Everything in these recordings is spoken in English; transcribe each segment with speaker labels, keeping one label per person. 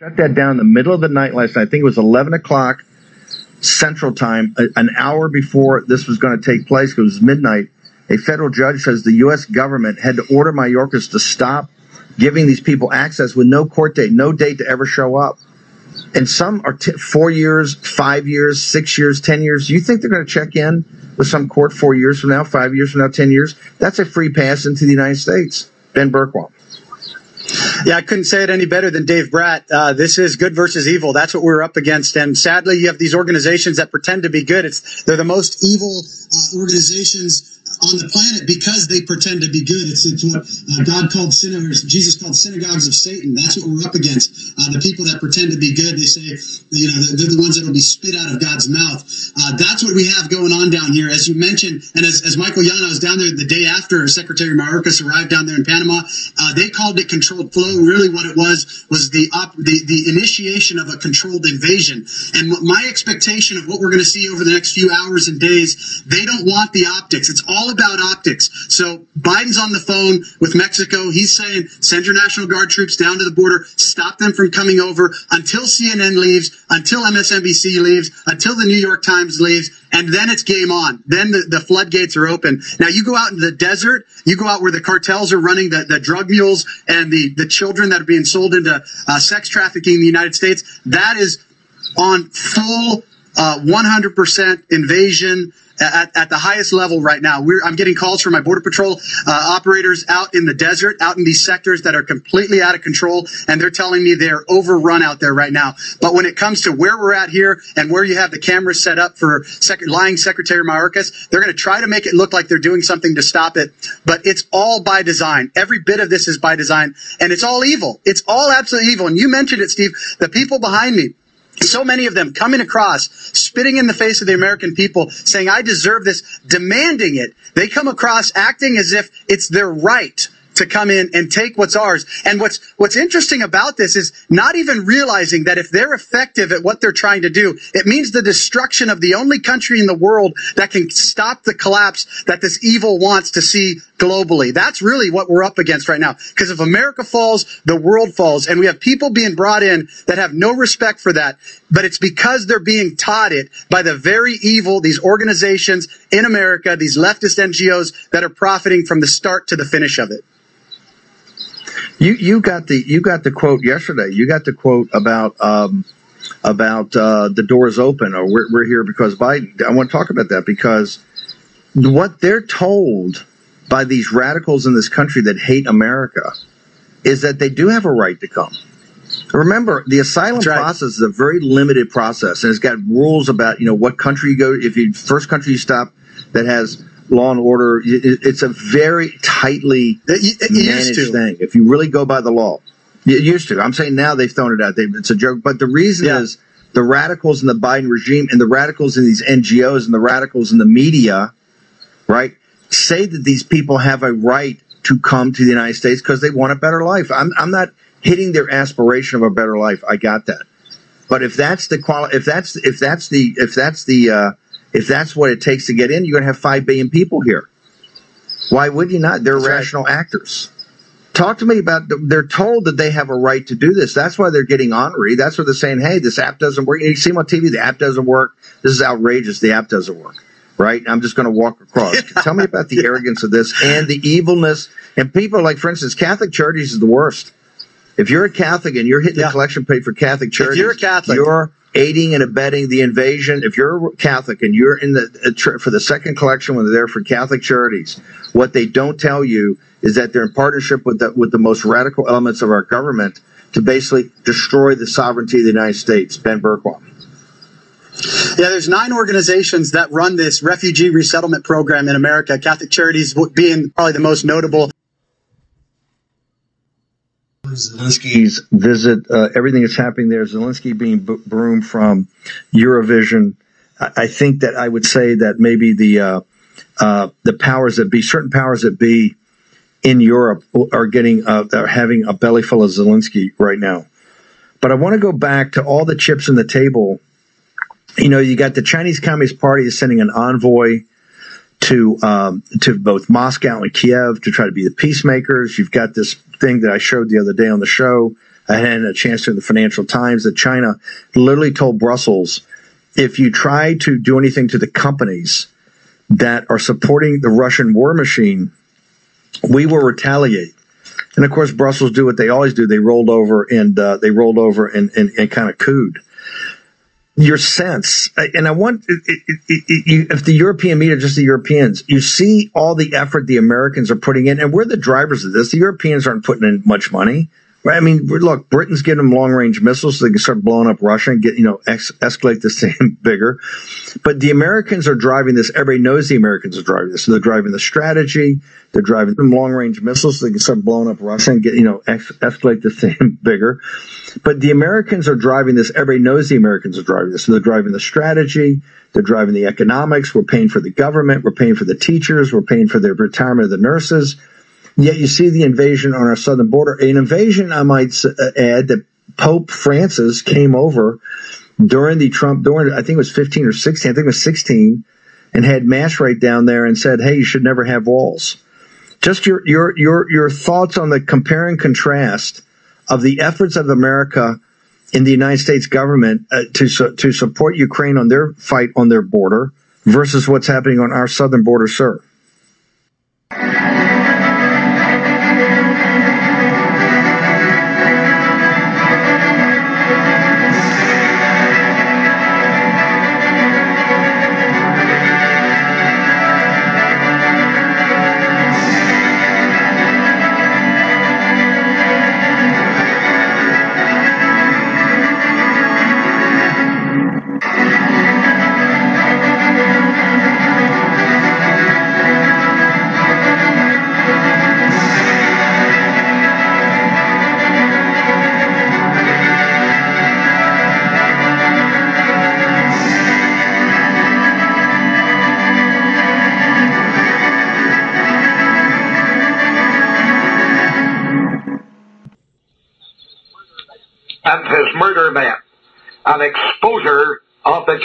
Speaker 1: Shut that down in the middle of the night last night. I think it was 11 o'clock Central Time, a- an hour before this was going to take place. 'cause It was midnight. A federal judge says the U.S. government had to order Mayorkas to stop giving these people access with no court date, no date to ever show up. And some are t- four years, five years, six years, ten years. You think they're going to check in with some court four years from now, five years from now, ten years? That's a free pass into the United States. Ben Bergquam.
Speaker 2: Yeah, I couldn't say it any better than Dave Bratt. Uh, this is good versus evil. That's what we're up against. And sadly, you have these organizations that pretend to be good. It's they're the most evil uh, organizations on the planet because they pretend to be good. It's, it's what uh, God called synagogues, Jesus called synagogues of Satan. That's what we're up against. Uh, the people that pretend to be good, they say, you know, they're, the ones that will be spit out of God's mouth. Uh, that's what we have going on down here. As you mentioned, and as, as Michael Yana was down there the day after Secretary Mayorkas arrived down there in Panama, uh, they called it controlled flow. Really, what it was was the op- the, the initiation of a controlled invasion. And my expectation of what we're going to see over the next few hours and days, they don't want the optics. It's all about optics. So Biden's on the phone with Mexico. He's saying, send your National Guard troops down to the border, stop them from coming over until CNN leaves, until MSNBC leaves, until the New York Times leaves, and then it's game on. Then the, the floodgates are open. Now you go out in the desert, you go out where the cartels are running the, the drug mules and the, the children that are being sold into uh, sex trafficking in the United States. That is on full uh, 100% invasion at, at the highest level right now. We're, I'm getting calls from my border patrol uh, operators out in the desert, out in these sectors that are completely out of control, and they're telling me they're overrun out there right now. But when it comes to where we're at here and where you have the cameras set up for sec- lying Secretary Mayorkas, they're going to try to make it look like they're doing something to stop it. But it's all by design. Every bit of this is by design, and it's all evil. It's all absolutely evil. And you mentioned it, Steve. The people behind me so many of them coming across, spitting in the face of the American people, saying, I deserve this, demanding it. They come across acting as if it's their right to come in and take what's ours. And what's, what's interesting about this is not even realizing that if they're effective at what they're trying to do, it means the destruction of the only country in the world that can stop the collapse that this evil wants to see globally. That's really what we're up against right now. Because if America falls, the world falls. And we have people being brought in that have no respect for that. But it's because they're being taught it by the very evil, these organizations in America, these leftist NGOs that are profiting from the start to the finish of it.
Speaker 1: You you got the you got the quote yesterday. You got the quote about um, about uh, the doors open or we're, we're here because Biden. I want to talk about that because what they're told by these radicals in this country that hate America is that they do have a right to come. Remember, the asylum
Speaker 2: right.
Speaker 1: process is a very limited process, and it's got rules about you know what country you go. If you first country you stop that has law and order, it, it's a very tightly
Speaker 2: It,
Speaker 1: managed
Speaker 2: to.
Speaker 1: thing. If you really go by the law, it used to. I'm saying now they've thrown it out. They, it's a joke. But the reason
Speaker 2: Yeah.
Speaker 1: is the radicals in the Biden regime and the radicals in these NGOs and the radicals in the media, right, say that these people have a right to come to the United States because they want a better life. I'm, I'm not hitting their aspiration of a better life. I got that. But if that's the quali- if that's if that's the if that's the uh, if that's what it takes to get in, you're going to have five billion people here. Why would you not? They're
Speaker 2: That's right.
Speaker 1: rational actors. Talk to me about. They're told that they have a right to do this. That's why they're getting ornery. That's why they're saying, "Hey, this app doesn't work." You see them on TV. The app doesn't work. This is outrageous. The app doesn't work. Right? I'm just going to walk across. Tell me about the arrogance of this and the evilness. And people like, for instance, Catholic Charities is the worst. If you're a Catholic and you're hitting
Speaker 2: Yeah.
Speaker 1: the collection plate for Catholic charities, if
Speaker 2: you're a Catholic-
Speaker 1: you're aiding and abetting the invasion. If you're Catholic and you're in the uh, for the second collection when they're there for Catholic charities, what they don't tell you is that they're in partnership with the with the most radical elements of our government to basically destroy the sovereignty of the United States. Ben Bergquam.
Speaker 2: Yeah, there's nine organizations that run this refugee resettlement program in America. Catholic Charities being probably the most notable.
Speaker 1: Zelensky's visit, uh, everything that's happening there, Zelensky being b- broomed from Eurovision. I, I think that I would say that maybe the uh, uh, the powers that be, certain powers that be in Europe, are getting uh, are having a belly full of Zelensky right now. But I want to go back to all the chips in the table. You know, you got the Chinese Communist Party is sending an envoy to um, to both Moscow and Kiev to try to be the peacemakers. You've got this thing that I showed the other day on the show I had a chance to in the Financial Times that China literally told Brussels, if you try to do anything to the companies that are supporting the Russian war machine, we will retaliate. And of course, Brussels do what they always do. They rolled over and uh, they rolled over and, and, and kind of cooed your sense, and I want it, it, it, if the European media, just the Europeans, you see all the effort the Americans are putting in, and we're the drivers of this. The Europeans aren't putting in much money. Right? I mean, look, Britain's giving them long range missiles so they can start blowing up Russia and get, you know, ex- escalate this thing bigger. But the Americans are driving this. Everybody knows the Americans are driving this. So they're driving the strategy. They're driving them long range missiles so they can start blowing up Russia and get, you know, ex- escalate this thing bigger. But the Americans are driving this. Everybody knows the Americans are driving this. So they're driving the strategy. They're driving the economics. We're paying for the government. We're paying for the teachers. We're paying for the retirement of the nurses Yet you see the invasion on our southern border, an invasion, I might uh, add, that Pope Francis came over during the Trump, during, I think it was 15 or 16, I think it was 16, and had mass right down there and said, hey, you should never have walls. Just your, your, your, your thoughts on the compare and contrast of the efforts of America in the United States government uh, to, to support Ukraine on their fight on their border versus what's happening on our southern border, sir.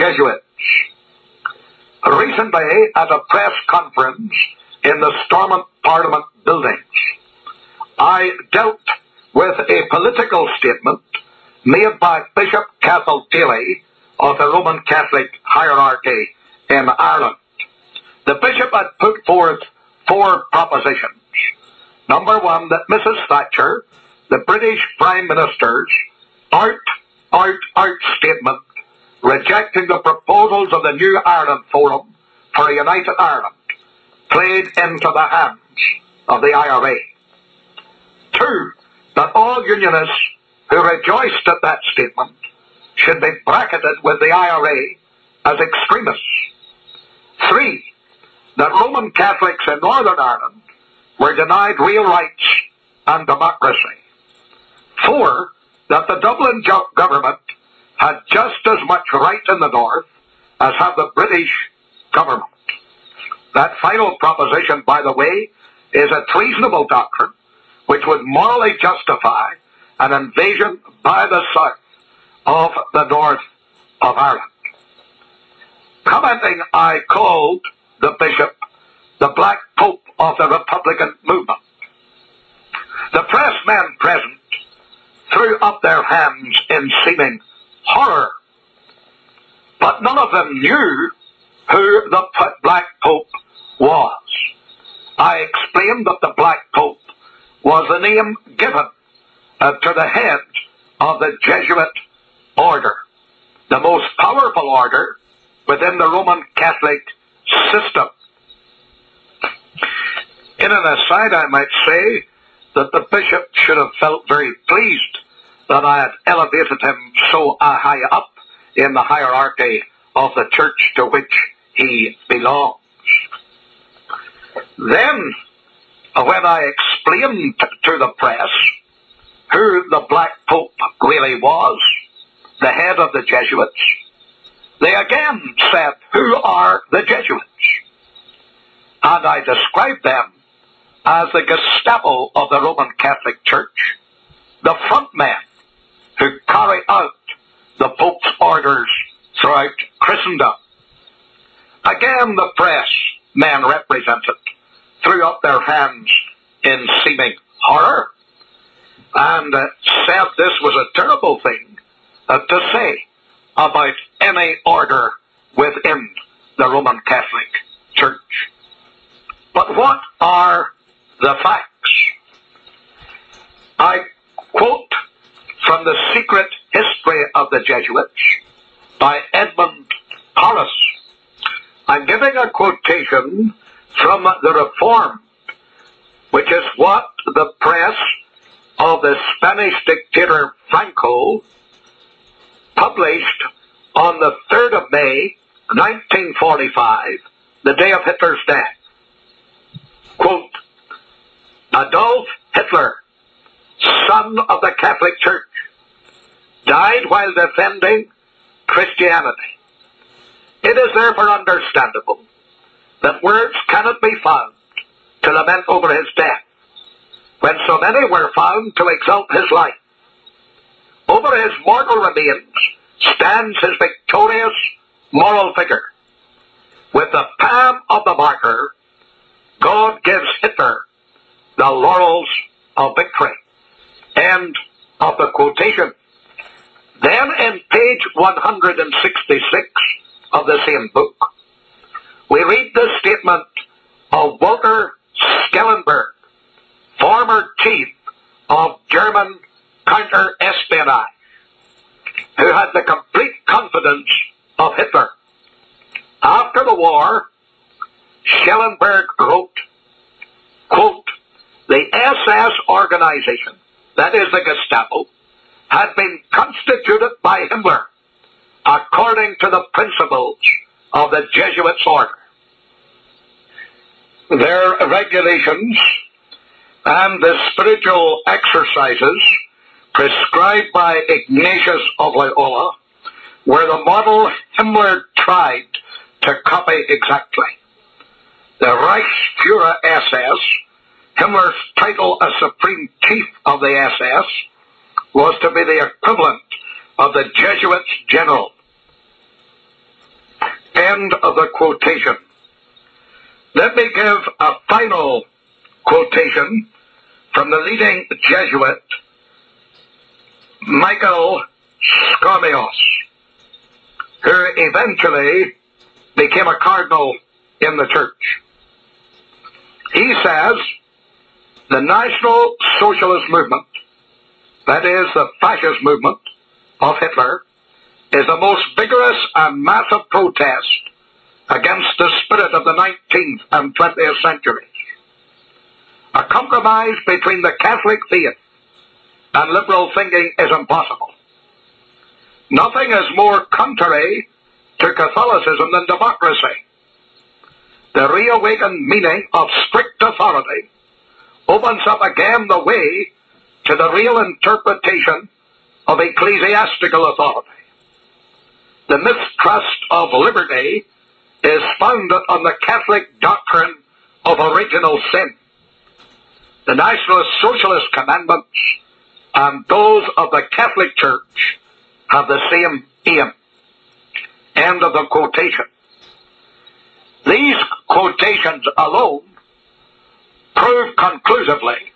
Speaker 3: Jesuits. Recently, at a press conference in the Stormont Parliament buildings, I dealt with a political statement made by Bishop Cahal Daly of the Roman Catholic hierarchy in Ireland. The bishop had put forth four propositions. Number one, that Mrs. Thatcher, the British Prime Minister's art out, out statement rejecting the proposals of the New Ireland Forum for a United Ireland played into the hands of the IRA. Two, that all Unionists who rejoiced at that statement should be bracketed with the IRA as extremists. Three, that Roman Catholics in Northern Ireland were denied real rights and democracy. Four, that the Dublin government had just as much right in the north as had the British government. That final proposition, by the way, is a treasonable doctrine which would morally justify an invasion by the south of the north of Ireland. Commenting, I called the bishop the Black Pope of the Republican movement. The pressmen present threw up their hands in seeming horror. But none of them knew who the Black Pope was. I explained that the Black Pope was the name given uh, to the head of the Jesuit order, the most powerful order within the Roman Catholic system. In an aside, I might say that the bishop should have felt very pleased that I had elevated him so uh, high up in the hierarchy of the church to which he belongs. Then, when I explained to the press who the Black Pope really was, the head of the Jesuits, they again said, Who are the Jesuits? And I described them as the Gestapo of the Roman Catholic Church, the front men who carry out the Pope's orders throughout Christendom. Again, the press, men represented, threw up their hands in seeming horror. and uh, said this was a terrible thing uh, to say about any order within the Roman Catholic Church. But what are the facts? I quote from the secret history of the Jesuits by Edmond Paris. I'm giving a quotation from the Reform, which is what the press of the Spanish dictator Franco published on the 3rd of May, 1945, the day of Hitler's death. Quote, Adolf Hitler, son of the Catholic Church, died while defending Christianity. It is therefore understandable that words cannot be found to lament over his death, when so many were found to exalt his life. Over his mortal remains stands his victorious moral figure. With the palm of the martyr, God gives Hitler the laurels of victory. End of the quotation. Then in page 166 of the same book, we read the statement of Walter Schellenberg, former chief of German counter-espionage, who had the complete confidence of Hitler. After the war, Schellenberg wrote, quote, the SS organization, that is the Gestapo, had been constituted by Himmler according to the principles of the Jesuits' order. Their regulations and the spiritual exercises prescribed by Ignatius of Loyola were the model Himmler tried to copy exactly. The Reichsfuhrer SS, Himmler's title as Supreme Chief of the SS, was to be the equivalent of the Jesuits' general. End of the quotation. Let me give a final quotation from the leading Jesuit, Michael Schmaus, who eventually became a cardinal in the church. He says, the National Socialist Movement, that is the fascist movement of Hitler, is the most vigorous and massive protest against the spirit of the 19th and 20th centuries. A compromise between the Catholic faith and liberal thinking is impossible. Nothing is more contrary to Catholicism than democracy. The reawakened meaning of strict authority opens up again the way to the real interpretation of ecclesiastical authority. The mistrust of liberty is founded on the Catholic doctrine of original sin. The Nationalist Socialist commandments and those of the Catholic Church have the same aim. End of the quotation. These quotations alone prove conclusively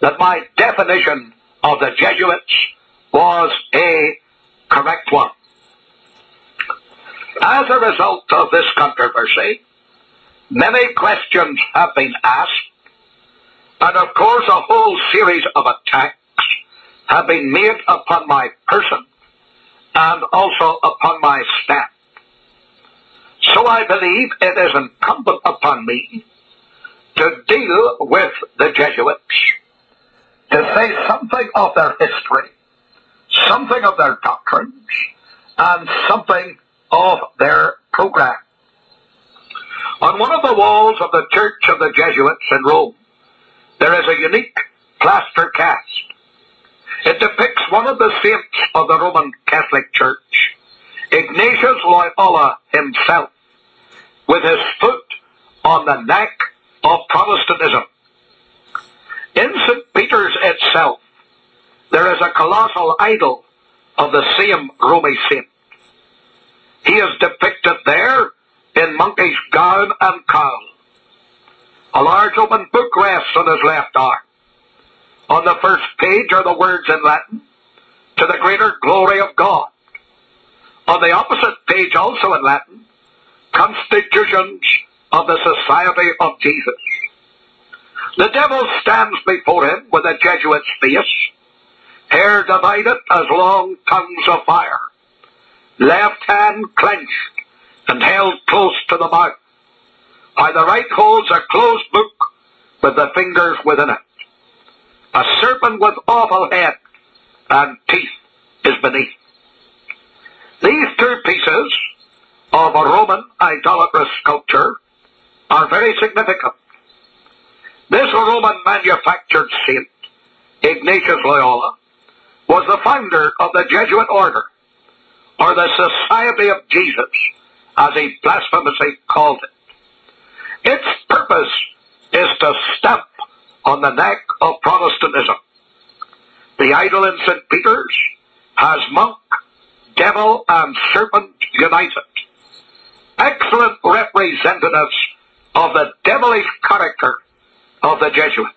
Speaker 3: that my definition of the Jesuits was a correct one. As a result of this controversy, many questions have been asked, and of course a whole series of attacks have been made upon my person and also upon my staff. So I believe it is incumbent upon me to deal with the Jesuits, to say something of their history, something of their doctrines, and something of their program. On one of the walls of the Church of the Jesuits in Rome, there is a unique plaster cast. It depicts one of the saints of the Roman Catholic Church, Ignatius Loyola himself, with his foot on the neck of Protestantism. In St. Peter's itself, there is a colossal idol of the same Roman saint. He is depicted there in monkish gown and cowl. A large open book rests on his left arm. On the first page are the words in Latin, to the greater glory of God. On the opposite page, also in Latin, Constitutions of the Society of Jesus. The devil stands before him with a Jesuit's face, hair divided as long tongues of fire, left hand clenched and held close to the mouth, while the right holds a closed book with the fingers within it. A serpent with awful head and teeth is beneath. These two pieces of a Roman idolatrous sculpture are very significant. This Roman manufactured saint, Ignatius Loyola, was the founder of the Jesuit order, or the Society of Jesus, as he blasphemously called it. Its purpose is to stamp on the neck of Protestantism. The idol in St. Peter's has monk, devil, and serpent united. Excellent representatives of the devilish character of the Jesuit.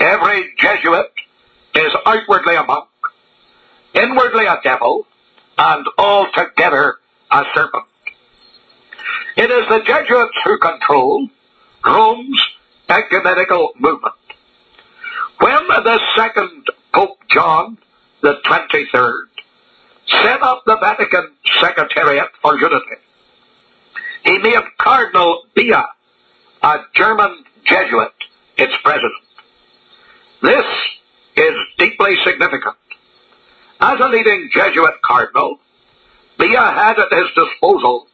Speaker 3: Every Jesuit is outwardly a monk, inwardly a devil, and altogether a serpent. It is the Jesuits who control Rome's ecumenical movement. When the second Pope John the 23rd set up the Vatican Secretariat for Unity, he made Cardinal Bea, a German Jesuit, its president. This is deeply significant. As a leading Jesuit cardinal, Bea had at his disposal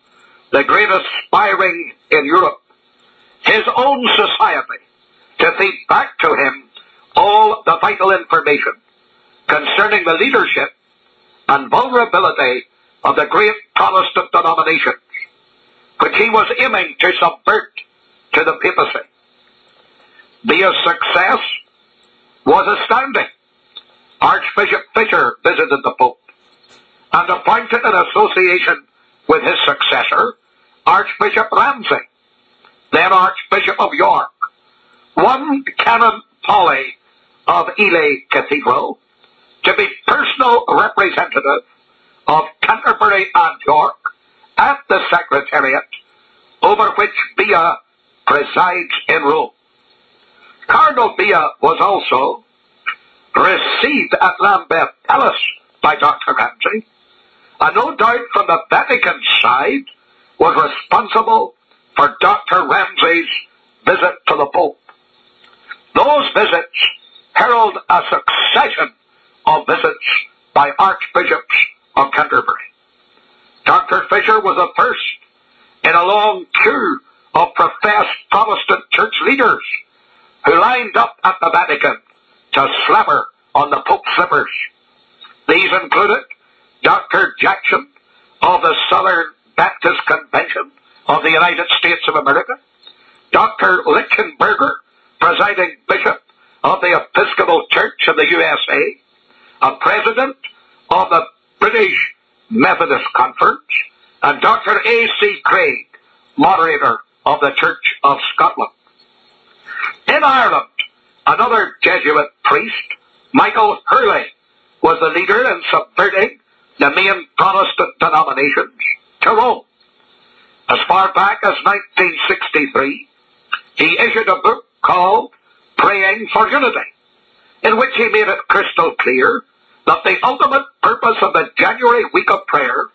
Speaker 3: the greatest spy ring in Europe, his own society, to feed back to him all the vital information concerning the leadership and vulnerability of the great Protestant denominations, which he was aiming to subvert to the papacy. Bea's success was astounding. Archbishop Fisher visited the Pope and appointed an association with his successor, Archbishop Ramsey, then Archbishop of York, one Canon Pawley of Ely Cathedral, to be personal representative of Canterbury and York at the Secretariat over which Bea presides in Rome. Cardinal Bea was also received at Lambeth Palace by Dr. Ramsey, and no doubt from the Vatican side was responsible for Dr. Ramsey's visit to the Pope. Those visits herald a succession of visits by archbishops of Canterbury. Dr. Fisher was the first in a long queue of professed Protestant church leaders who lined up at the Vatican to slapper on the Pope's slippers. These included Dr. Jackson of the Southern Baptist Convention of the United States of America, Dr. Lichtenberger, presiding bishop of the Episcopal Church of the USA, a president of the British Methodist Conference, and Dr. A.C. Craig, moderator of the Church of Scotland. In Ireland, another Jesuit priest, Michael Hurley, was the leader in subverting the main Protestant denominations to Rome. As far back as 1963, he issued a book called Praying for Unity, in which he made it crystal clear that the ultimate purpose of the January week of prayer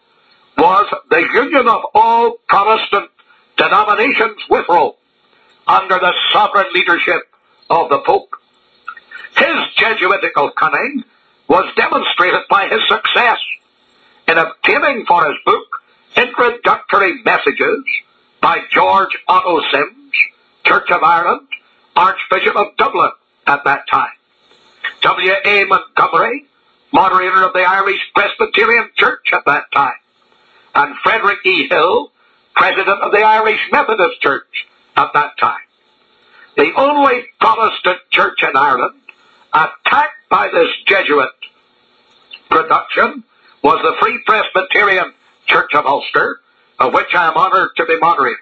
Speaker 3: was the union of all Protestant denominations with Rome under the sovereign leadership of the Pope. His Jesuitical cunning was demonstrated by his success in obtaining for his book introductory messages by George Otto Simms, Church of Ireland, Archbishop of Dublin at that time. W. A. Montgomery, moderator of the Irish Presbyterian Church at that time, and Frederick E. Hill, president of the Irish Methodist Church at that time. The only Protestant church in Ireland attacked by this Jesuit production was the Free Presbyterian Church of Ulster, of which I am honored to be moderator.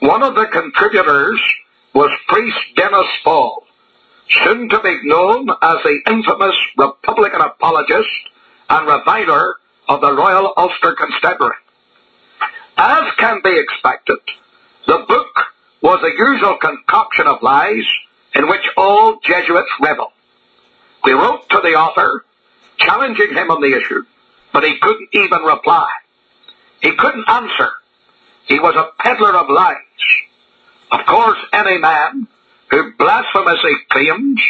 Speaker 3: One of the contributors was priest Denis Faul, soon to be known as the infamous Republican apologist and reviler of the Royal Ulster Constabulary. As can be expected, the book was the usual concoction of lies in which all Jesuits revel. We wrote to the author, challenging him on the issue, but he couldn't even reply. He couldn't answer. He was a peddler of lies. Of course, any man who blasphemously claims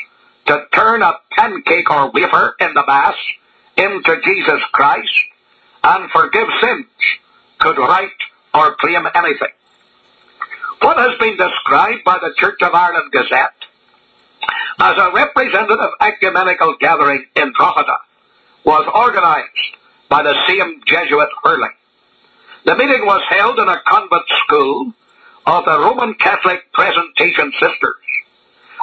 Speaker 3: to turn a pancake or wafer in the Mass into Jesus Christ and forgive sins could write or claim anything. What has been described by the Church of Ireland Gazette as a representative ecumenical gathering in Drogheda was organized by the same Jesuit Hurley. The meeting was held in a convent school of the Roman Catholic Presentation Sisters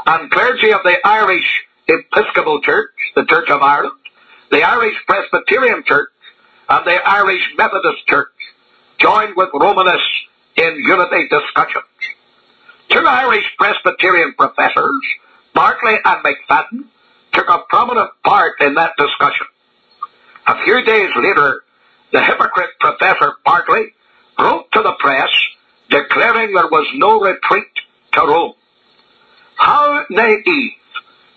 Speaker 3: and clergy of the Irish Episcopal Church, the Church of Ireland, the Irish Presbyterian Church, and the Irish Methodist Church joined with Romanists in unity discussions. Two Irish Presbyterian professors, Barclay and McFadden, took a prominent part in that discussion. A few days later, the hypocrite Professor Barclay wrote to the press declaring there was no retreat to Rome. How naive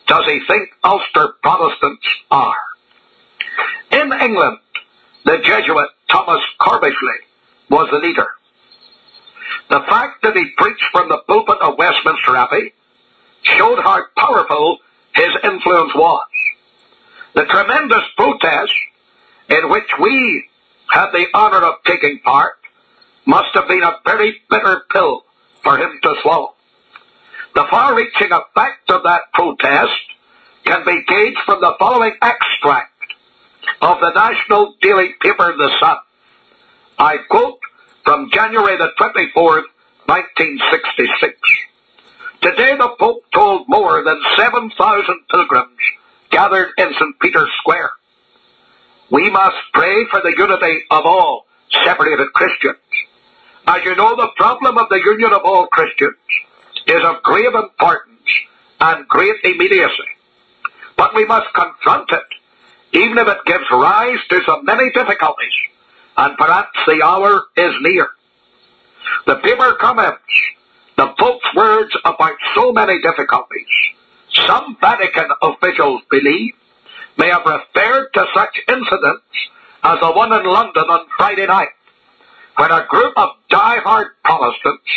Speaker 3: does he think Ulster Protestants are? In England, the Jesuit Thomas Corbishley was the leader. The fact that he preached from the pulpit of Westminster Abbey showed how powerful his influence was. The tremendous protest in which we had the honor of taking part must have been a very bitter pill for him to swallow. The far-reaching effect of that protest can be gauged from the following extract of the national daily paper The Sun. I quote from January the 24th, 1966. Today the Pope told more than 7,000 pilgrims gathered in St. Peter's Square. We must pray for the unity of all separated Christians. As you know, the problem of the union of all Christians is of grave importance and great immediacy. But we must confront it, even if it gives rise to so many difficulties, and perhaps the hour is near. The paper comments the Pope's words about so many difficulties. Some Vatican officials believe may have referred to such incidents as the one in London on Friday night, when a group of die-hard Protestants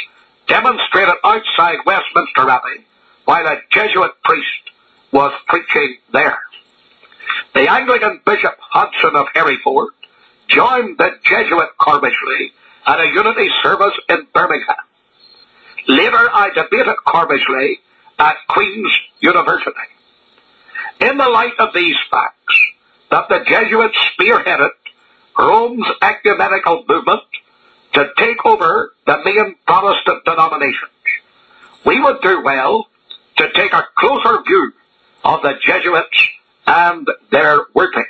Speaker 3: demonstrated outside Westminster Abbey while a Jesuit priest was preaching there. The Anglican Bishop Hodson of Hereford joined the Jesuit Corbishley at a unity service in Birmingham. Later I debated Corbishley at Queen's University. In the light of these facts, that the Jesuits spearheaded Rome's ecumenical movement to take over the main Protestant denominations. We would do well to take a closer view of the Jesuits and their working,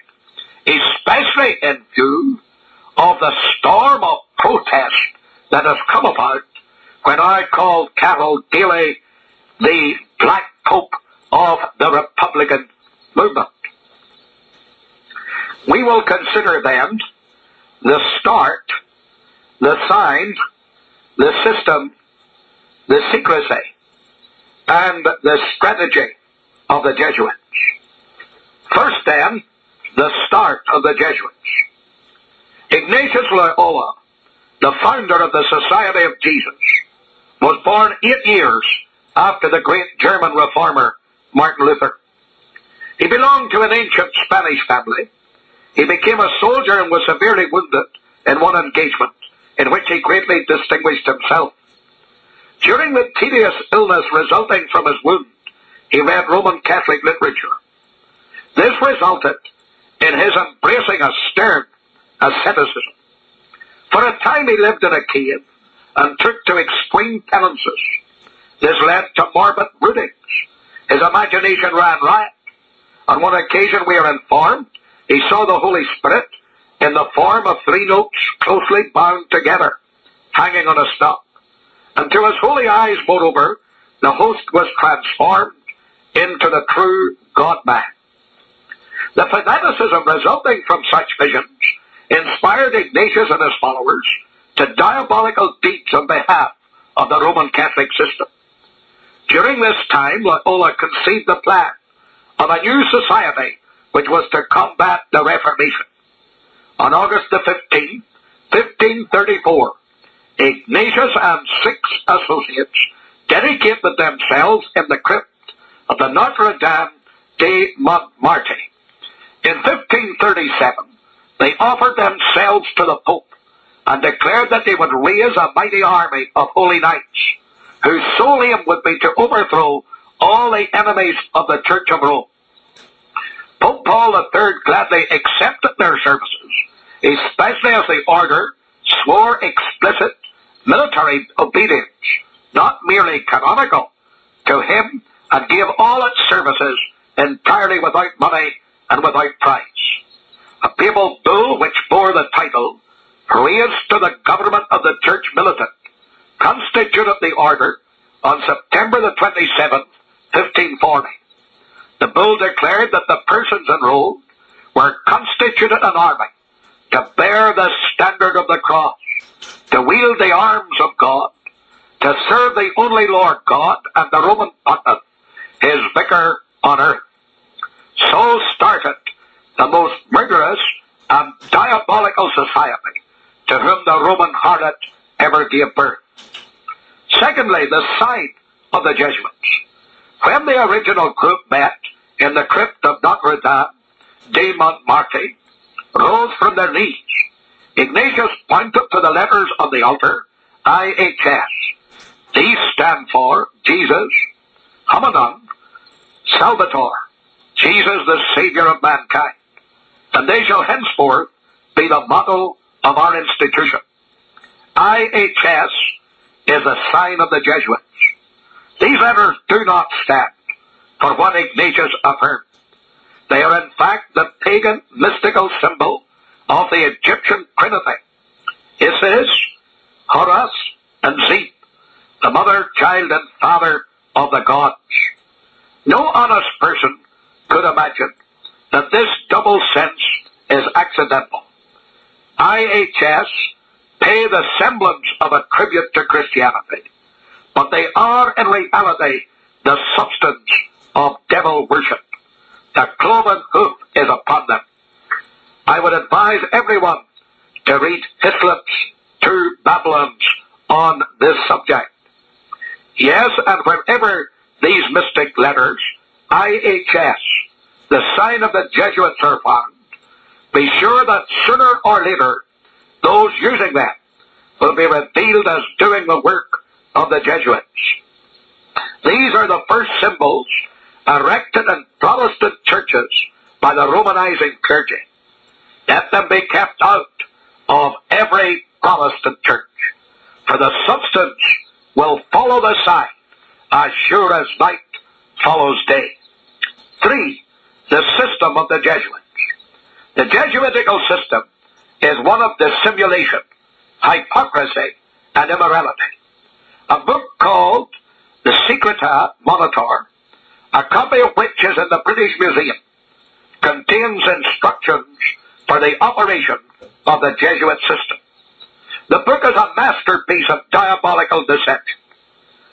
Speaker 3: especially in view of the storm of protest that has come about when I called Cahal Daly the Black Pope of the Republican movement. We will consider then the start the signs, the system, the secrecy, and the strategy of the Jesuits. First then, the start of the Jesuits. Ignatius Loyola, the founder of the Society of Jesus, was born eight years after the great German reformer Martin Luther. He belonged to an ancient Spanish family. He became a soldier and was severely wounded in one engagement in which he greatly distinguished himself. During the tedious illness resulting from his wound, he read Roman Catholic literature. This resulted in his embracing a stern asceticism. For a time he lived in a cave and took to extreme penances. This led to morbid broodings. His imagination ran riot. On one occasion we are informed he saw the Holy Spirit in the form of three notes closely bound together, hanging on a stalk. And to his holy eyes, moreover, the host was transformed into the true God-man. The fanaticism resulting from such visions inspired Ignatius and his followers to diabolical deeds on behalf of the Roman Catholic system. During this time, Loyola conceived the plan of a new society which was to combat the Reformation. On August the 15th, 1534, Ignatius and six associates dedicated themselves in the crypt of the Notre Dame de Montmartre. In 1537, they offered themselves to the Pope and declared that they would raise a mighty army of holy knights, whose sole aim would be to overthrow all the enemies of the Church of Rome. Pope Paul III gladly accepted their services, especially as the order swore explicit military obedience, not merely canonical, to him and gave all its services entirely without money and without price. A papal bull which bore the title, raised to the government of the Church Militant, constituted the order on September the 27th, 1540. The bull declared that the persons enrolled were constituted an army to bear the standard of the cross, to wield the arms of God, to serve the only Lord God and the Roman Pontiff, his vicar on earth. So started the most murderous and diabolical society to whom the Roman harlot ever gave birth. Secondly, the sign of the Jesuits. When the original group met in the crypt of Notre Dame de Montmartre, rose from their knees, Ignatius pointed to the letters on the altar, IHS. These stand for Jesus, Hominum, Salvator, Jesus the Savior of mankind. And they shall henceforth be the motto of our institution. IHS is a sign of the Jesuits. These letters do not stand for what Ignatius affirmed. They are in fact the pagan mystical symbol of the Egyptian Trinity. Isis, Horus, and Seb, the mother, child, and father of the gods. No honest person could imagine that this double sense is accidental. IHS pay the semblance of a tribute to Christianity, but they are in reality the substance of devil worship. The cloven hoof is upon them. I would advise everyone to read Hislop's Two Babylons on this subject. Yes, and wherever these mystic letters, IHS, the sign of the Jesuits are found, be sure that sooner or later those using them will be revealed as doing the work of the Jesuits. These are the first symbols erected in Protestant churches by the Romanizing clergy. Let them be kept out of every Protestant church, for the substance will follow the sign as sure as night follows day. Three, the system of the Jesuits. The Jesuitical system is one of dissimulation, hypocrisy, and immorality. A book called The Secreta Monita, a copy of which is in the British Museum, contains instructions for the operation of the Jesuit system. The book is a masterpiece of diabolical deception.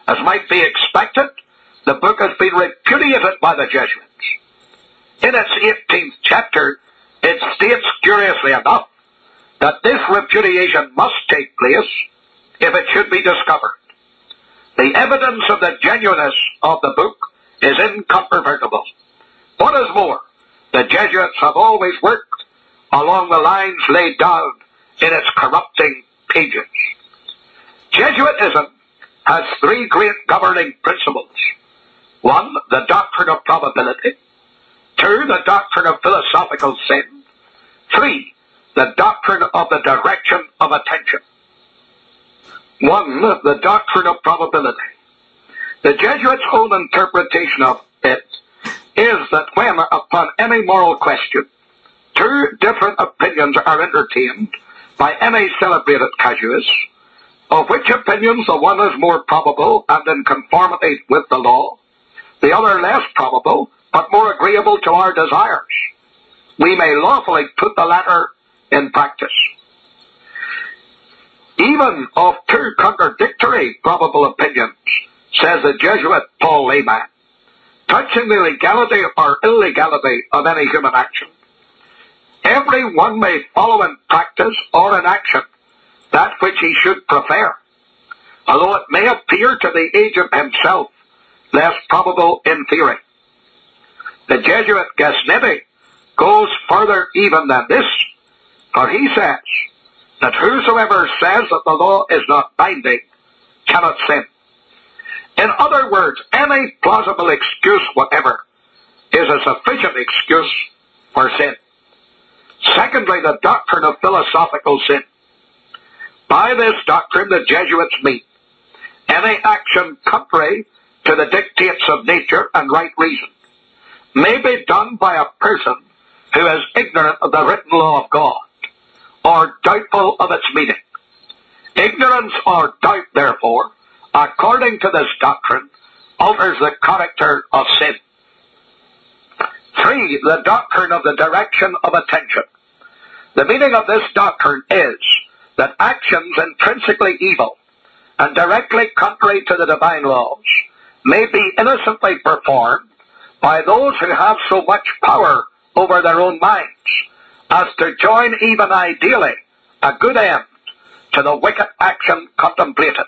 Speaker 3: As might be expected, the book has been repudiated by the Jesuits. In its 18th chapter, it states curiously enough that this repudiation must take place if it should be discovered. The evidence of the genuineness of the book is incontrovertible. What is more, the Jesuits have always worked along the lines laid down in its corrupting pages. Jesuitism has three great governing principles. One, the doctrine of probability. Two, the doctrine of philosophical sin. Three, the doctrine of the direction of attention. One, the doctrine of probability. The Jesuits' own interpretation of it is that when, upon any moral question, two different opinions are entertained by any celebrated casuist, of which opinions the one is more probable and in conformity with the law, the other less probable, but more agreeable to our desires. We may lawfully put the latter in practice. Even of two contradictory probable opinions, says the Jesuit Paul Layman, touching the legality or illegality of any human action, every one may follow in practice or in action that which he should prefer, although it may appear to the agent himself less probable in theory. The Jesuit Casnedi goes further even than this, for he says that whosoever says that the law is not binding cannot sin. In other words, any plausible excuse whatever is a sufficient excuse for sin. Secondly, the doctrine of philosophical sin. By this doctrine, the Jesuits mean any action contrary to the dictates of nature and right reason may be done by a person who is ignorant of the written law of God or doubtful of its meaning. Ignorance or doubt, therefore, according to this doctrine, alters the character of sin. Three, the doctrine of the direction of attention. The meaning of this doctrine is that actions intrinsically evil and directly contrary to the divine laws may be innocently performed by those who have so much power over their own minds as to join even ideally a good end to the wicked action contemplated.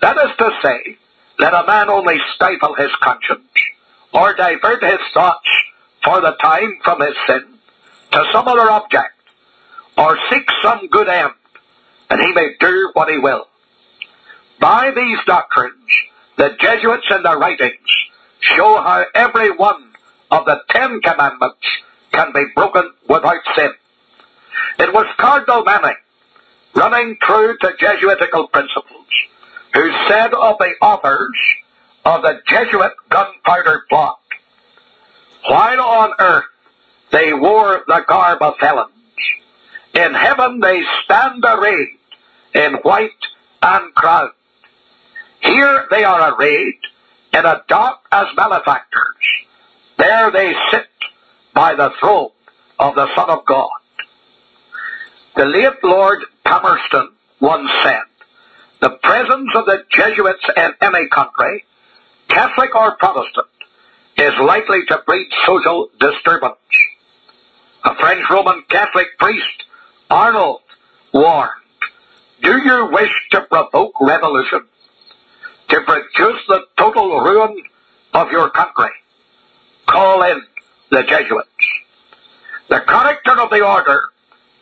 Speaker 3: That is to say, let a man only stifle his conscience or divert his thoughts for the time from his sin to some other object or seek some good end, and he may do what he will. By these doctrines, the Jesuits in their writings show how every one of the Ten Commandments can be broken without sin. It was Cardinal Manning, running true to Jesuitical principles, who said of the authors of the Jesuit gunpowder plot, while on earth they wore the garb of felons, in heaven they stand arrayed in white and crown. Here they are arrayed in a dock as malefactors. There they sit by the throne of the Son of God. The late Lord Palmerston once said, the presence of the Jesuits in any country, Catholic or Protestant, is likely to breed social disturbance. A French Roman Catholic priest, Arnold, warned, Do you wish to provoke revolution? To produce the total ruin of your country? Call in the Jesuits. The character of the order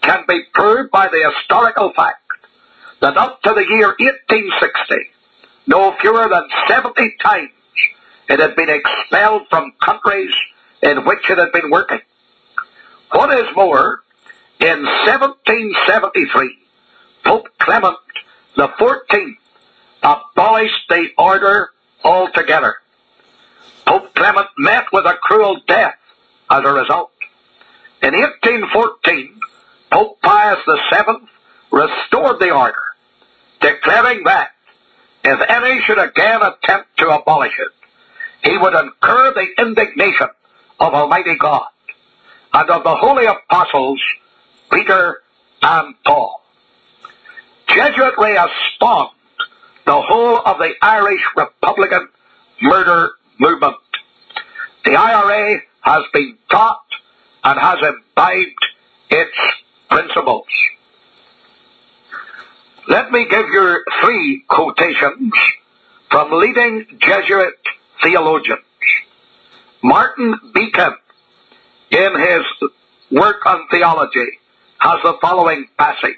Speaker 3: can be proved by the historical fact that up to the year 1860, no fewer than 70 times it had been expelled from countries in which it had been working. What is more, in 1773, Pope Clement the 14th abolished the order altogether. Pope Clement met with a cruel death as a result. In 1814, Pope Pius VII restored the order, declaring that if any should again attempt to abolish it, he would incur the indignation of Almighty God and of the holy apostles Peter and Paul. Jesuitry has spawned the whole of the Irish Republican murder movement. The IRA has been taught and has imbibed its principles. Let me give you three quotations from leading Jesuit theologians. Martin Becan, in his work on theology, has the following passage.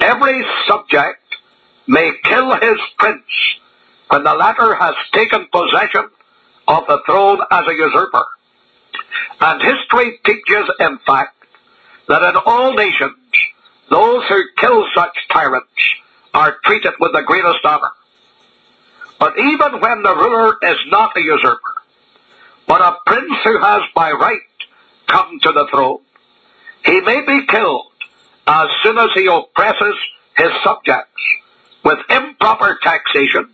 Speaker 3: Every subject may kill his prince when the latter has taken possession of the throne as a usurper. And history teaches, in fact, that in all nations, those who kill such tyrants are treated with the greatest honor. But even when the ruler is not a usurper, but a prince who has by right come to the throne, he may be killed as soon as he oppresses his subjects with improper taxation,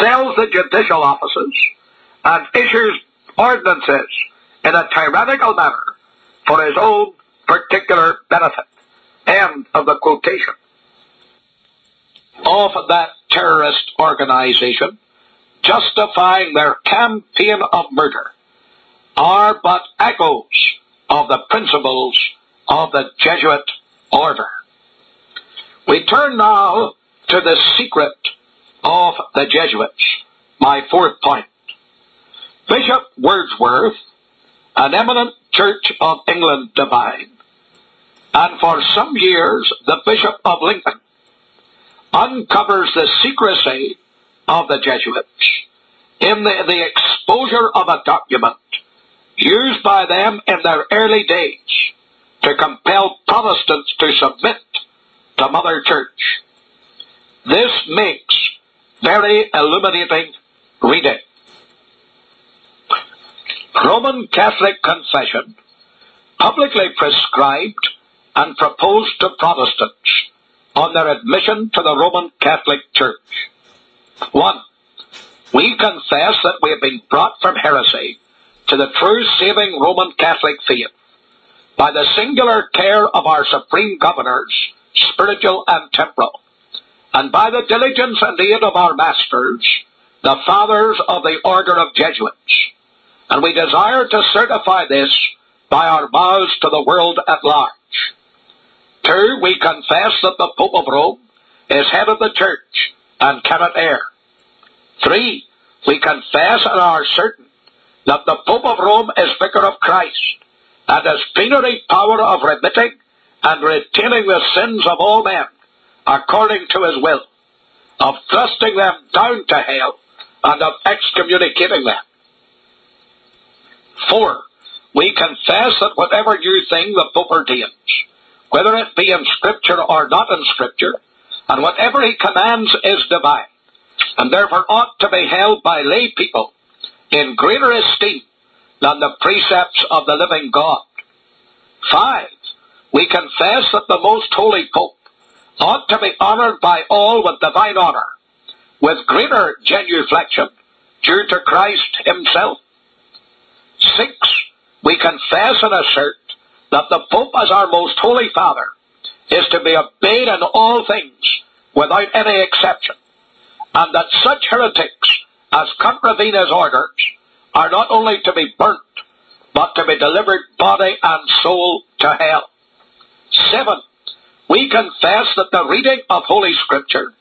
Speaker 3: sells the judicial offices, and issues ordinances in a tyrannical manner for his own particular benefit. End of the quotation. Of that terrorist organization justifying their campaign of murder are but echoes of the principles of the Jesuit order. We turn now to the secret of the Jesuits, my fourth point. Bishop Wordsworth, an eminent Church of England divine, and for some years the Bishop of Lincoln, uncovers the secrecy of the Jesuits in the, the exposure of a document used by them in their early days to compel Protestants to submit to Mother Church. This makes very illuminating reading. Roman Catholic confession publicly prescribed and proposed to Protestants on their admission to the Roman Catholic Church. One, we confess that we have been brought from heresy to the true saving Roman Catholic faith by the singular care of our supreme governors, spiritual and temporal, and by the diligence and aid of our masters, the fathers of the order of Jesuits. And we desire to certify this by our vows to the world at large. Two, we confess that the Pope of Rome is head of the church and cannot err. Three, we confess and are certain that the Pope of Rome is Vicar of Christ and has plenary power of remitting and retaining the sins of all men according to his will, of thrusting them down to hell and of excommunicating them. Four, we confess that whatever new thing the Pope ordains, whether it be in Scripture or not in Scripture, and whatever he commands is divine, and therefore ought to be held by lay people in greater esteem than the precepts of the living God. Five, we confess that the most holy Pope ought to be honored by all with divine honor, with greater genuflection due to Christ himself. Six, we confess and assert that the Pope as our most holy Father is to be obeyed in all things without any exception, and that such heretics as contravene his orders are not only to be burnt, but to be delivered body and soul to hell. Seven, we confess that the reading of Holy Scripture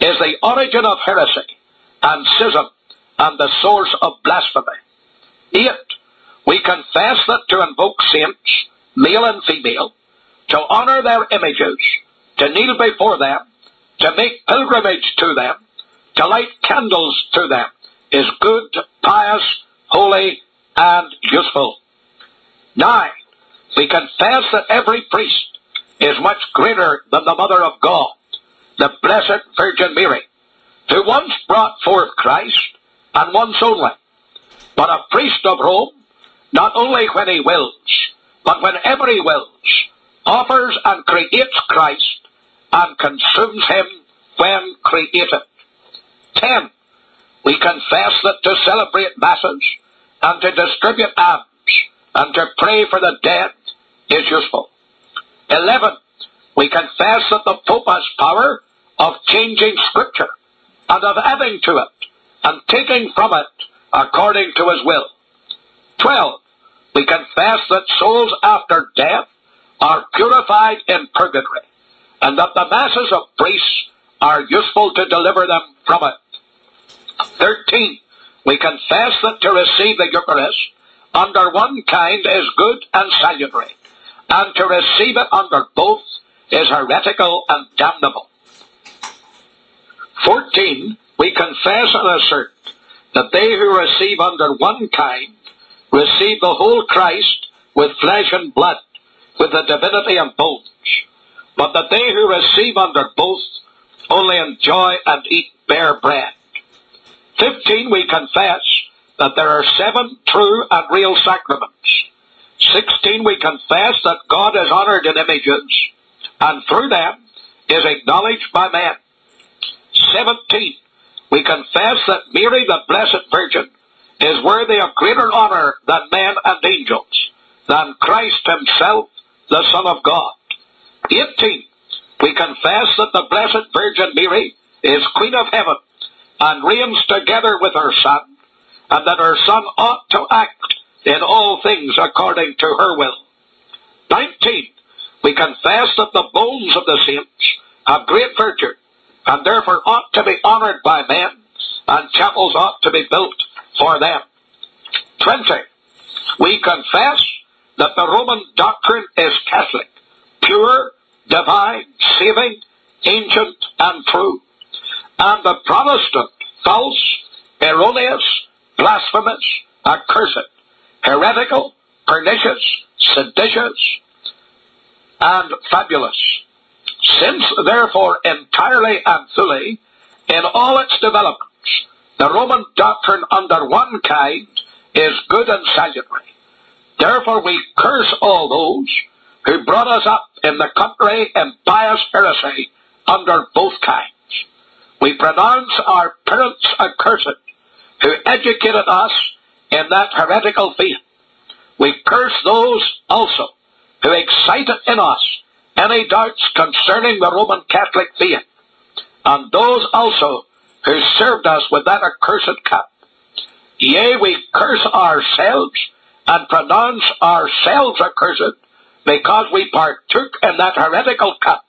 Speaker 3: is the origin of heresy and schism and the source of blasphemy. Eight, we confess that to invoke saints, male and female, to honor their images, to kneel before them, to make pilgrimage to them, to light candles to them, is good, pious, holy, and useful. Nine, we confess that every priest is much greater than the Mother of God, the Blessed Virgin Mary, who once brought forth Christ, and once only, but a priest of Rome, not only when he wills, but whenever he wills, offers and creates Christ, and consumes him when created. Ten, we confess that to celebrate masses, and to distribute alms, and to pray for the dead is useful. 11. We confess that the Pope has power of changing Scripture, and of adding to it, and taking from it according to his will. 12. We confess that souls after death are purified in purgatory, and that the masses of priests are useful to deliver them from it. 13. We confess that to receive the Eucharist under one kind is good and salutary, and to receive it under both is heretical and damnable. 14. We confess and assert that they who receive under one kind receive the whole Christ with flesh and blood, with the divinity and bones, but that they who receive under both only enjoy and eat bare bread. 15. We confess that there are seven true and real sacraments. 16. We confess that God is honored in images, and through them is acknowledged by men. 17. We confess that Mary, the Blessed Virgin, is worthy of greater honor than men and angels, than Christ himself, the Son of God. 18. We confess that the Blessed Virgin Mary is Queen of Heaven and reigns together with her Son, and that her Son ought to act in all things according to her will. 19. We confess that the bones of the saints have great virtue, and therefore ought to be honored by men, and chapels ought to be built for them. 20. We confess that the Roman doctrine is Catholic, pure, divine, saving, ancient, and true, and the Protestant false, erroneous, blasphemous, accursed, heretical, pernicious, seditious, and fabulous. Since, therefore, entirely and fully, in all its developments, the Roman doctrine under one kind is good and salutary. Therefore we curse all those who brought us up in the country in pious heresy under both kinds. We pronounce our parents accursed who educated us in that heretical faith. We curse those also who excited in us any doubts concerning the Roman Catholic faith, and those also who served us with that accursed cup. Yea, we curse ourselves and pronounce ourselves accursed because we partook in that heretical cup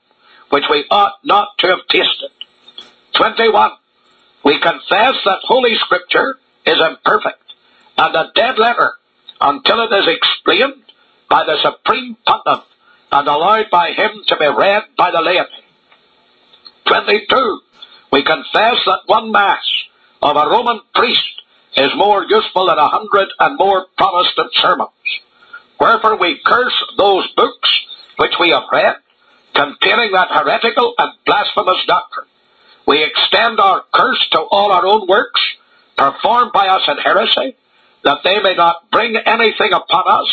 Speaker 3: which we ought not to have tasted. 21. We confess that Holy Scripture is imperfect and a dead letter until it is explained by the Supreme Pontiff and allowed by him to be read by the laity. 22. We confess that one Mass of a Roman priest is more useful than a hundred and more Protestant sermons. Wherefore we curse those books which we have read, containing that heretical and blasphemous doctrine. We extend our curse to all our own works, performed by us in heresy, that they may not bring anything upon us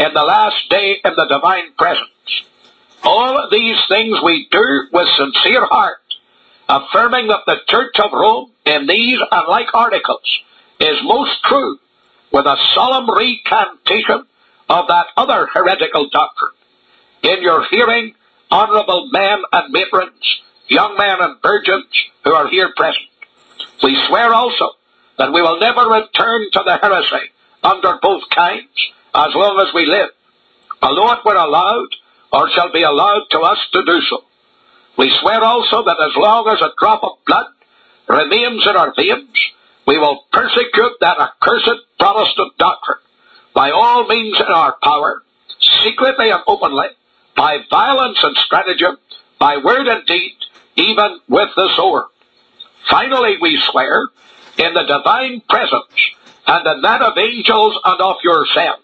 Speaker 3: in the last day in the divine presence. All these things we do with sincere heart, affirming that the Church of Rome in these and like articles is most true, with a solemn recantation of that other heretical doctrine. In your hearing, honourable men and matrons, young men and virgins who are here present, we swear also that we will never return to the heresy under both kinds as long as we live, although it were allowed or shall be allowed to us to do so. We swear also that as long as a drop of blood remains in our veins, we will persecute that accursed Protestant doctrine by all means in our power, secretly and openly, by violence and stratagem, by word and deed, even with the sword. Finally, we swear, in the divine presence and in that of angels and of yourselves,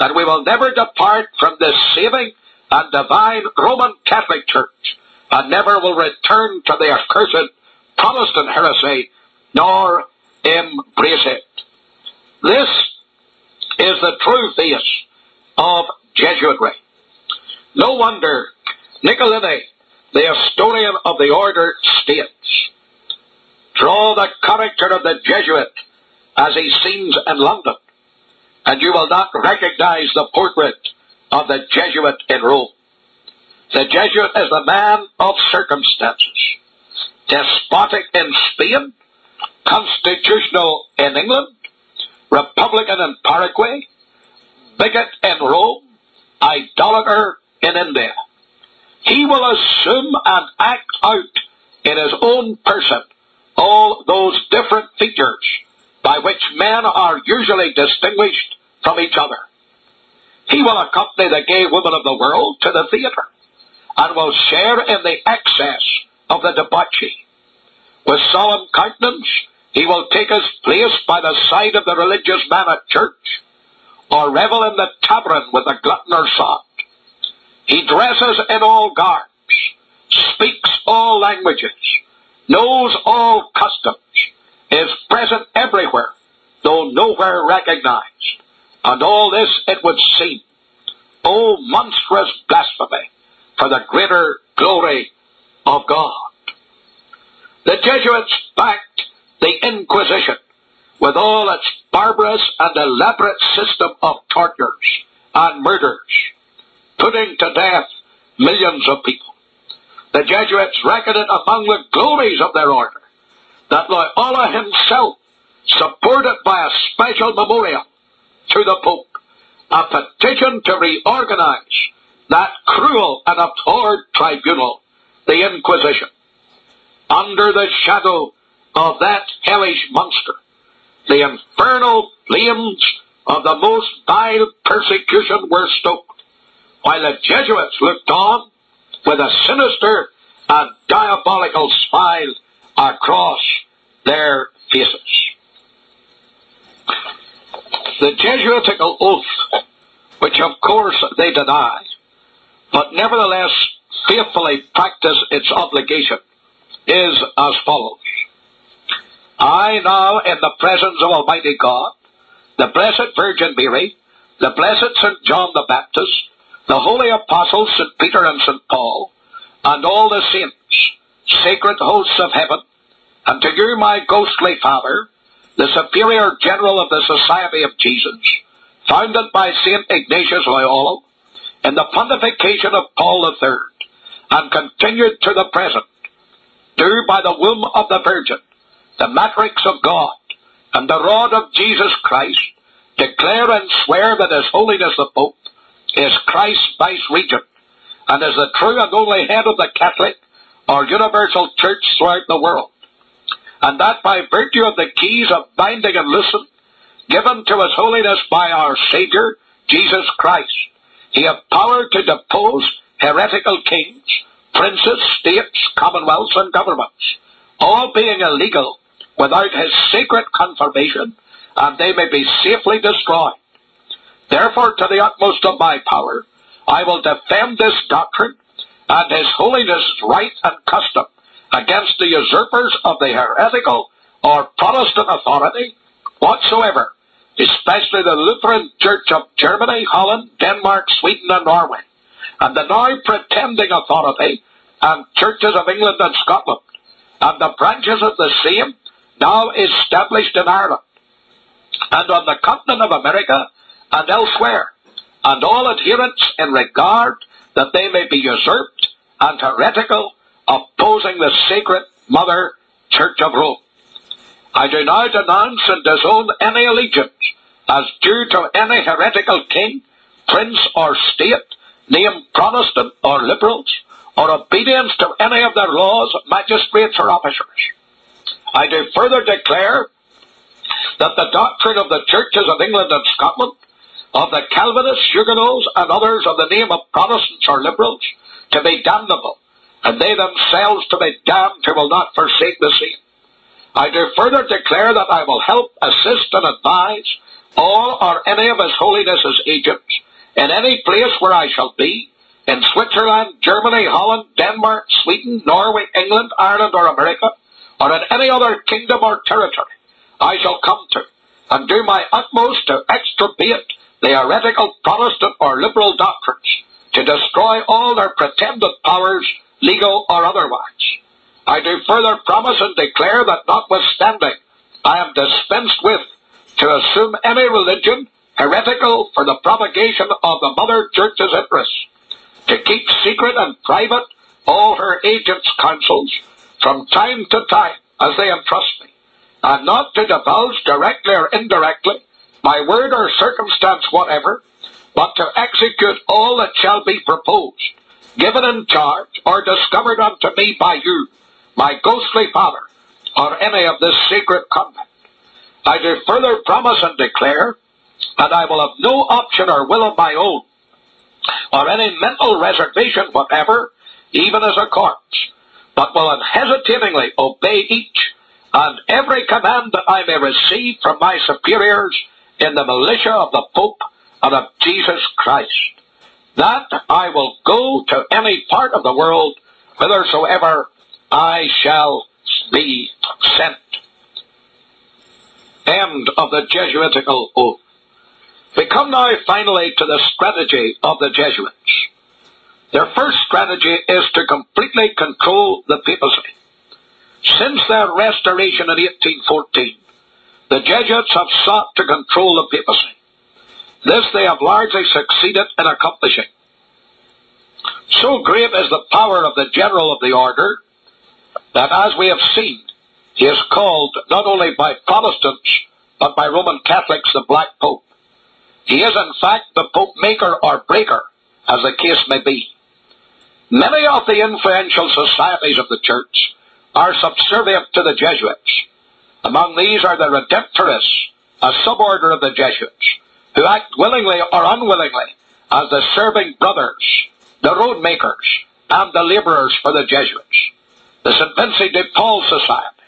Speaker 3: that we will never depart from this saving and divine Roman Catholic Church, and never will return to the accursed Protestant heresy, nor embrace it. This is the true face of Jesuitry. No wonder Nicolini, the historian of the order, states, Draw the character of the Jesuit as he seems in London, and you will not recognize the portrait of the Jesuit in Rome. The Jesuit is the man of circumstances, despotic in Spain, constitutional in England, republican in Paraguay, bigot in Rome, idolater in India. He will assume and act out in his own person all those different features by which men are usually distinguished from each other. He will accompany the gay women of the world to the theatre and will share in the excess of the debauchee. With solemn countenance, he will take his place by the side of the religious man at church, or revel in the tavern with the glutton or sot. He dresses in all garbs, speaks all languages, knows all customs, is present everywhere, though nowhere recognized. And all this, it would seem, O monstrous blasphemy, for the greater glory of God. The Jesuits backed the Inquisition, with all its barbarous and elaborate system of tortures and murders, putting to death millions of people. The Jesuits reckoned it among the glories of their order that Loyola himself supported by a special memorial to the Pope a petition to reorganize that cruel and abhorred tribunal, the Inquisition. Under the shadow of that hellish monster, the infernal flames of the most vile persecution were stoked, while the Jesuits looked on with a sinister and diabolical smile across their faces. The Jesuitical oath, which of course they deny, but nevertheless faithfully practice its obligation, is as follows. I now, in the presence of Almighty God, the Blessed Virgin Mary, the Blessed St. John the Baptist, the Holy Apostles St. Peter and St. Paul, and all the saints, sacred hosts of heaven, and to you, my ghostly Father, the Superior General of the Society of Jesus, founded by St. Ignatius Loyola, in the pontification of Paul III, and continued to the present, do by the womb of the Virgin, the matrix of God, and the rod of Jesus Christ, declare and swear that His Holiness the Pope is Christ's vice regent, and is the true and only head of the Catholic or universal church throughout the world and that by virtue of the keys of binding and loosing given to His Holiness by our Savior, Jesus Christ, He hath power to depose heretical kings, princes, states, commonwealths, and governments, all being illegal without His sacred confirmation, and they may be safely destroyed. Therefore, to the utmost of my power, I will defend this doctrine and His Holiness' right and custom against the usurpers of the heretical or Protestant authority whatsoever, especially the Lutheran Church of Germany, Holland, Denmark, Sweden, and Norway, and the now pretending authority and churches of England and Scotland, and the branches of the same now established in Ireland, and on the continent of America and elsewhere, and all adherents in regard that they may be usurped and heretical opposing the sacred Mother Church of Rome. I do now denounce and disown any allegiance as due to any heretical king, prince, or state, named Protestant or liberals, or obedience to any of their laws, magistrates, or officers. I do further declare that the doctrine of the churches of England and Scotland, of the Calvinists, Huguenots, and others of the name of Protestants or liberals, to be damnable, and they themselves to be damned who will not forsake the same. I do further declare that I will help, assist, and advise all or any of His Holiness's agents in any place where I shall be, in Switzerland, Germany, Holland, Denmark, Sweden, Norway, England, Ireland, or America, or in any other kingdom or territory I shall come to, and do my utmost to extirpate the heretical Protestant or liberal doctrines, to destroy all their pretended powers legal or otherwise. I do further promise and declare that notwithstanding I am dispensed with to assume any religion heretical for the propagation of the Mother Church's interests, to keep secret and private all her agents' counsels from time to time as they entrust me, and not to divulge directly or indirectly my word or circumstance whatever, but to execute all that shall be proposed given in charge, or discovered unto me by you, my ghostly father, or any of this sacred convent. I do further promise and declare that I will have no option or will of my own, or any mental reservation whatever, even as a corpse, but will unhesitatingly obey each and every command that I may receive from my superiors in the militia of the Pope and of Jesus Christ that I will go to any part of the world whithersoever I shall be sent. End of the Jesuitical oath. We come now finally to the strategy of the Jesuits. Their first strategy is to completely control the papacy. Since their restoration in 1814, the Jesuits have sought to control the papacy. This they have largely succeeded in accomplishing. So great is the power of the general of the order that, as we have seen, he is called not only by Protestants but by Roman Catholics the Black Pope. He is in fact the Pope maker or breaker, as the case may be. Many of the influential societies of the Church are subservient to the Jesuits. Among these are the Redemptorists, a suborder of the Jesuits, who act willingly or unwillingly as the serving brothers, the road makers, and the laborers for the Jesuits. The St. Vincent de Paul Society,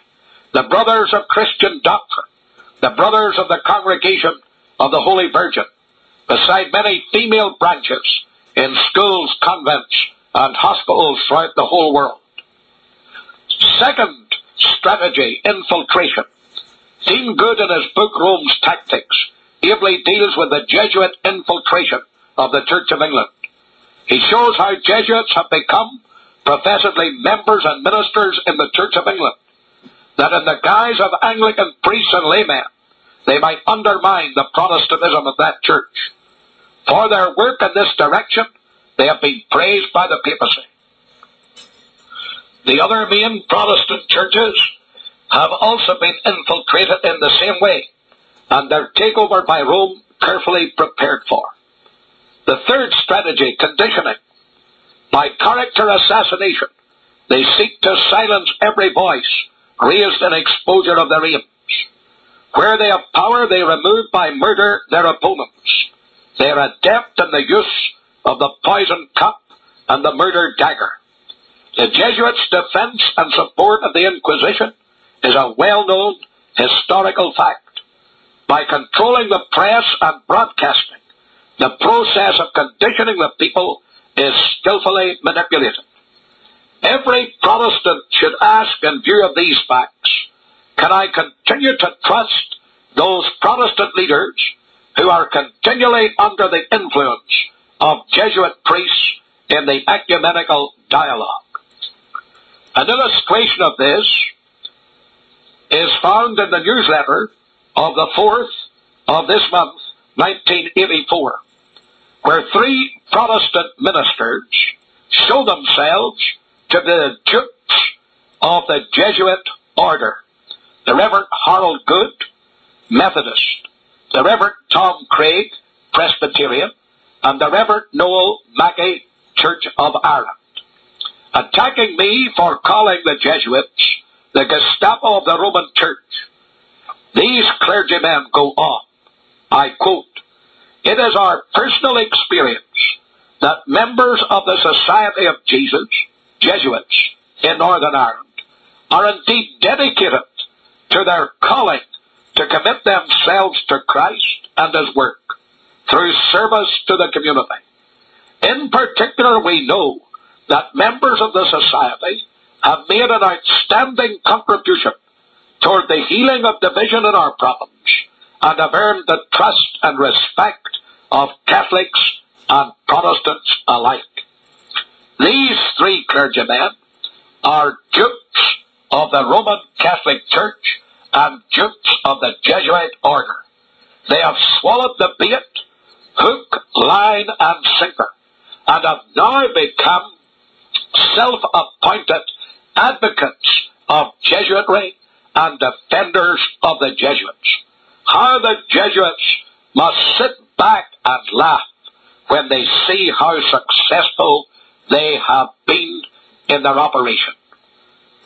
Speaker 3: the Brothers of Christian Doctrine, the Brothers of the Congregation of the Holy Virgin, beside many female branches in schools, convents, and hospitals throughout the whole world. Second strategy, infiltration. Dean Goode in his book Rome's Tactics ably deals with the Jesuit infiltration of the Church of England. He shows how Jesuits have become professedly members and ministers in the Church of England, that in the guise of Anglican priests and laymen, they might undermine the Protestantism of that church. For their work in this direction, they have been praised by the papacy. The other main Protestant churches have also been infiltrated in the same way, and their takeover by Rome carefully prepared for. The third strategy, conditioning. By character assassination, they seek to silence every voice raised in exposure of their aims. Where they have power, they remove by murder their opponents. They are adept in the use of the poison cup and the murder dagger. The Jesuits' defense and support of the Inquisition is a well-known historical fact. By controlling the press and broadcasting, the process of conditioning the people is skillfully manipulated. Every Protestant should ask in view of these facts, can I continue to trust those Protestant leaders who are continually under the influence of Jesuit priests in the ecumenical dialogue? An illustration of this is found in the newsletter of the 4th of this month, 1984, where three Protestant ministers show themselves to the dupes of the Jesuit order. The Reverend Harold Good, Methodist, the Reverend Tom Craig, Presbyterian, and the Reverend Noel Mackay, Church of Ireland attacking me for calling the Jesuits the Gestapo of the Roman Church. These clergymen go on. I quote, It is our personal experience that members of the Society of Jesus, Jesuits, in Northern Ireland, are indeed dedicated to their calling to commit themselves to Christ and His work through service to the community. In particular, we know that members of the society have made an outstanding contribution toward the healing of division in our province and have earned the trust and respect of Catholics and Protestants alike. These three clergymen are dupes of the Roman Catholic Church and dupes of the Jesuit order. They have swallowed the bait, hook, line, and sinker, and have now become self-appointed advocates of Jesuitry and defenders of the Jesuits. How the Jesuits must sit back and laugh when they see how successful they have been in their operation.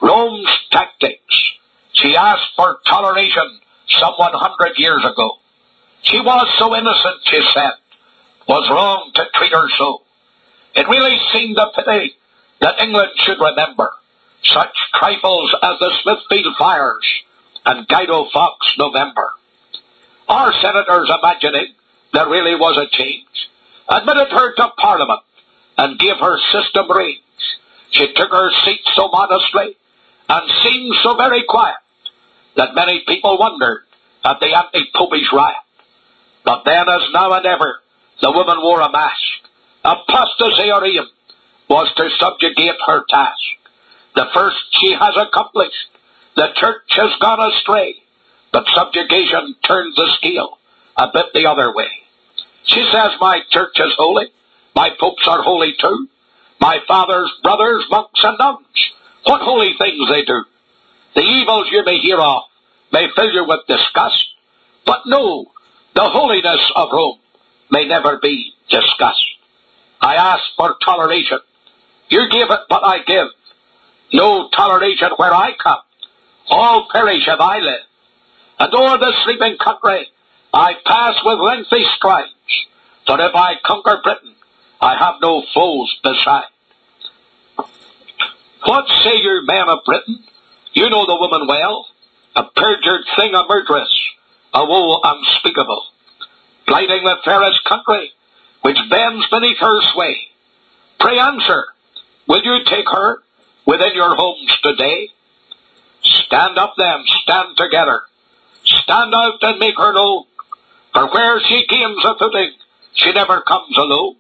Speaker 3: Rome's tactics. She asked for toleration some 100 years ago. She was so innocent, she said, was wrong to treat her so. It really seemed a pity that England should remember such trifles as the Smithfield fires and Guido Fawkes November. Our senators imagining there really was a change admitted her to Parliament and gave her system reins. She took her seat so modestly and seemed so very quiet that many people wondered at the anti-popish riot. But then, as now and ever, the woman wore a mask. Apostasy or was to subjugate her task. The first she has accomplished, The church has gone astray, but subjugation turns the scale a bit the other way. She says my church is holy, my popes are holy too, my father's brothers, monks and nuns, what holy things they do. The evils you may hear of may fill you with disgust, but no, the holiness of Rome may never be discussed. I ask for toleration. You give it, but I give. No toleration where I come. All perish if I live. And o'er the sleeping country I pass with lengthy strides. For if I conquer Britain, I have no foes beside. What say you, men of Britain? You know the woman well. A perjured thing, a murderess, a woe unspeakable. Blighting the fairest country, which bends beneath her sway. Pray answer, will you take her within your homes today? Stand up then, stand together. Stand out and make her known. For where she gains a footing, she never comes alone.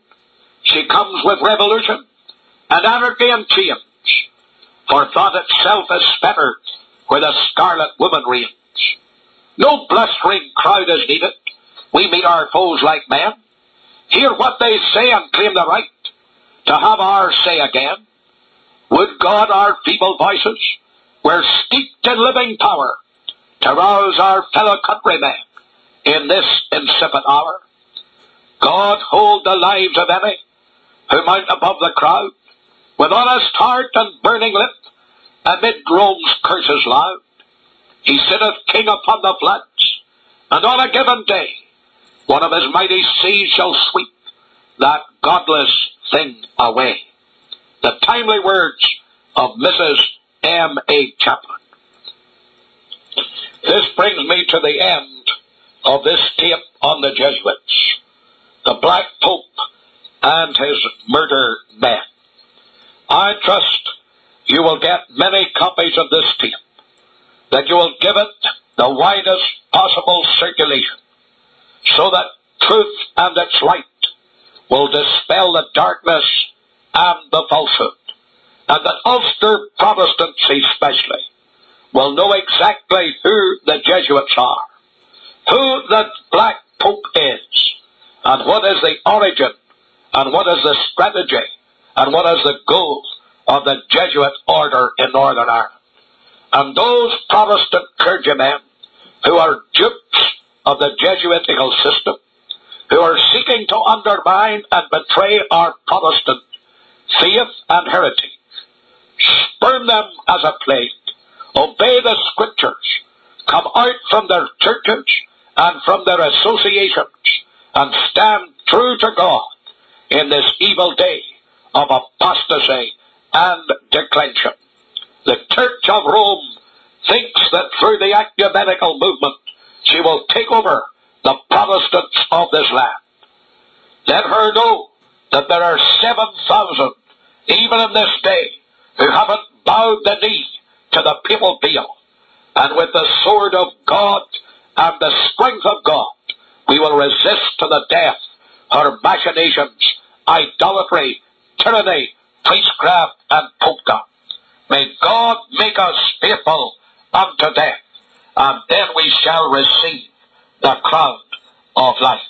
Speaker 3: She comes with revolution and anarchy and change. For thought itself is better where the scarlet woman reigns. No blustering crowd is needed. We meet our foes like men. Hear what they say and claim the right to have our say again. Would God our feeble voices were steeped in living power to rouse our fellow countrymen in this insipid hour. God hold the lives of any who mount above the crowd with honest heart and burning lip amid Rome's curses loud. He sitteth king upon the floods, and on a given day one of his mighty seas shall sweep that godless thing away. The timely words of Mrs. M. A. Chaplin. This brings me to the end of this tape on the Jesuits, the Black Pope and his murder men. I trust you will get many copies of this tape, that you will give it the widest possible circulation, so that truth and its light will dispel the darkness and the falsehood, and that Ulster Protestants especially will know exactly who the Jesuits are, who the Black Pope is, and what is the origin, and what is the strategy, and what is the goal of the Jesuit order in Northern Ireland. And those Protestant clergymen who are dupes of the Jesuitical system, who are seeking to undermine and betray our Protestant faith and heritage, spurn them as a plague, obey the scriptures, come out from their churches and from their associations, and stand true to God in this evil day of apostasy and declension. The Church of Rome thinks that through the ecumenical movement she will take over the Protestants of this land. Let her know that there are 7,000, even in this day, who haven't bowed the knee to the papal Baal. And with the sword of God and the strength of God, we will resist to the death her machinations, idolatry, tyranny, priestcraft, and polka. May God make us faithful unto death, and then we shall receive the crown of life.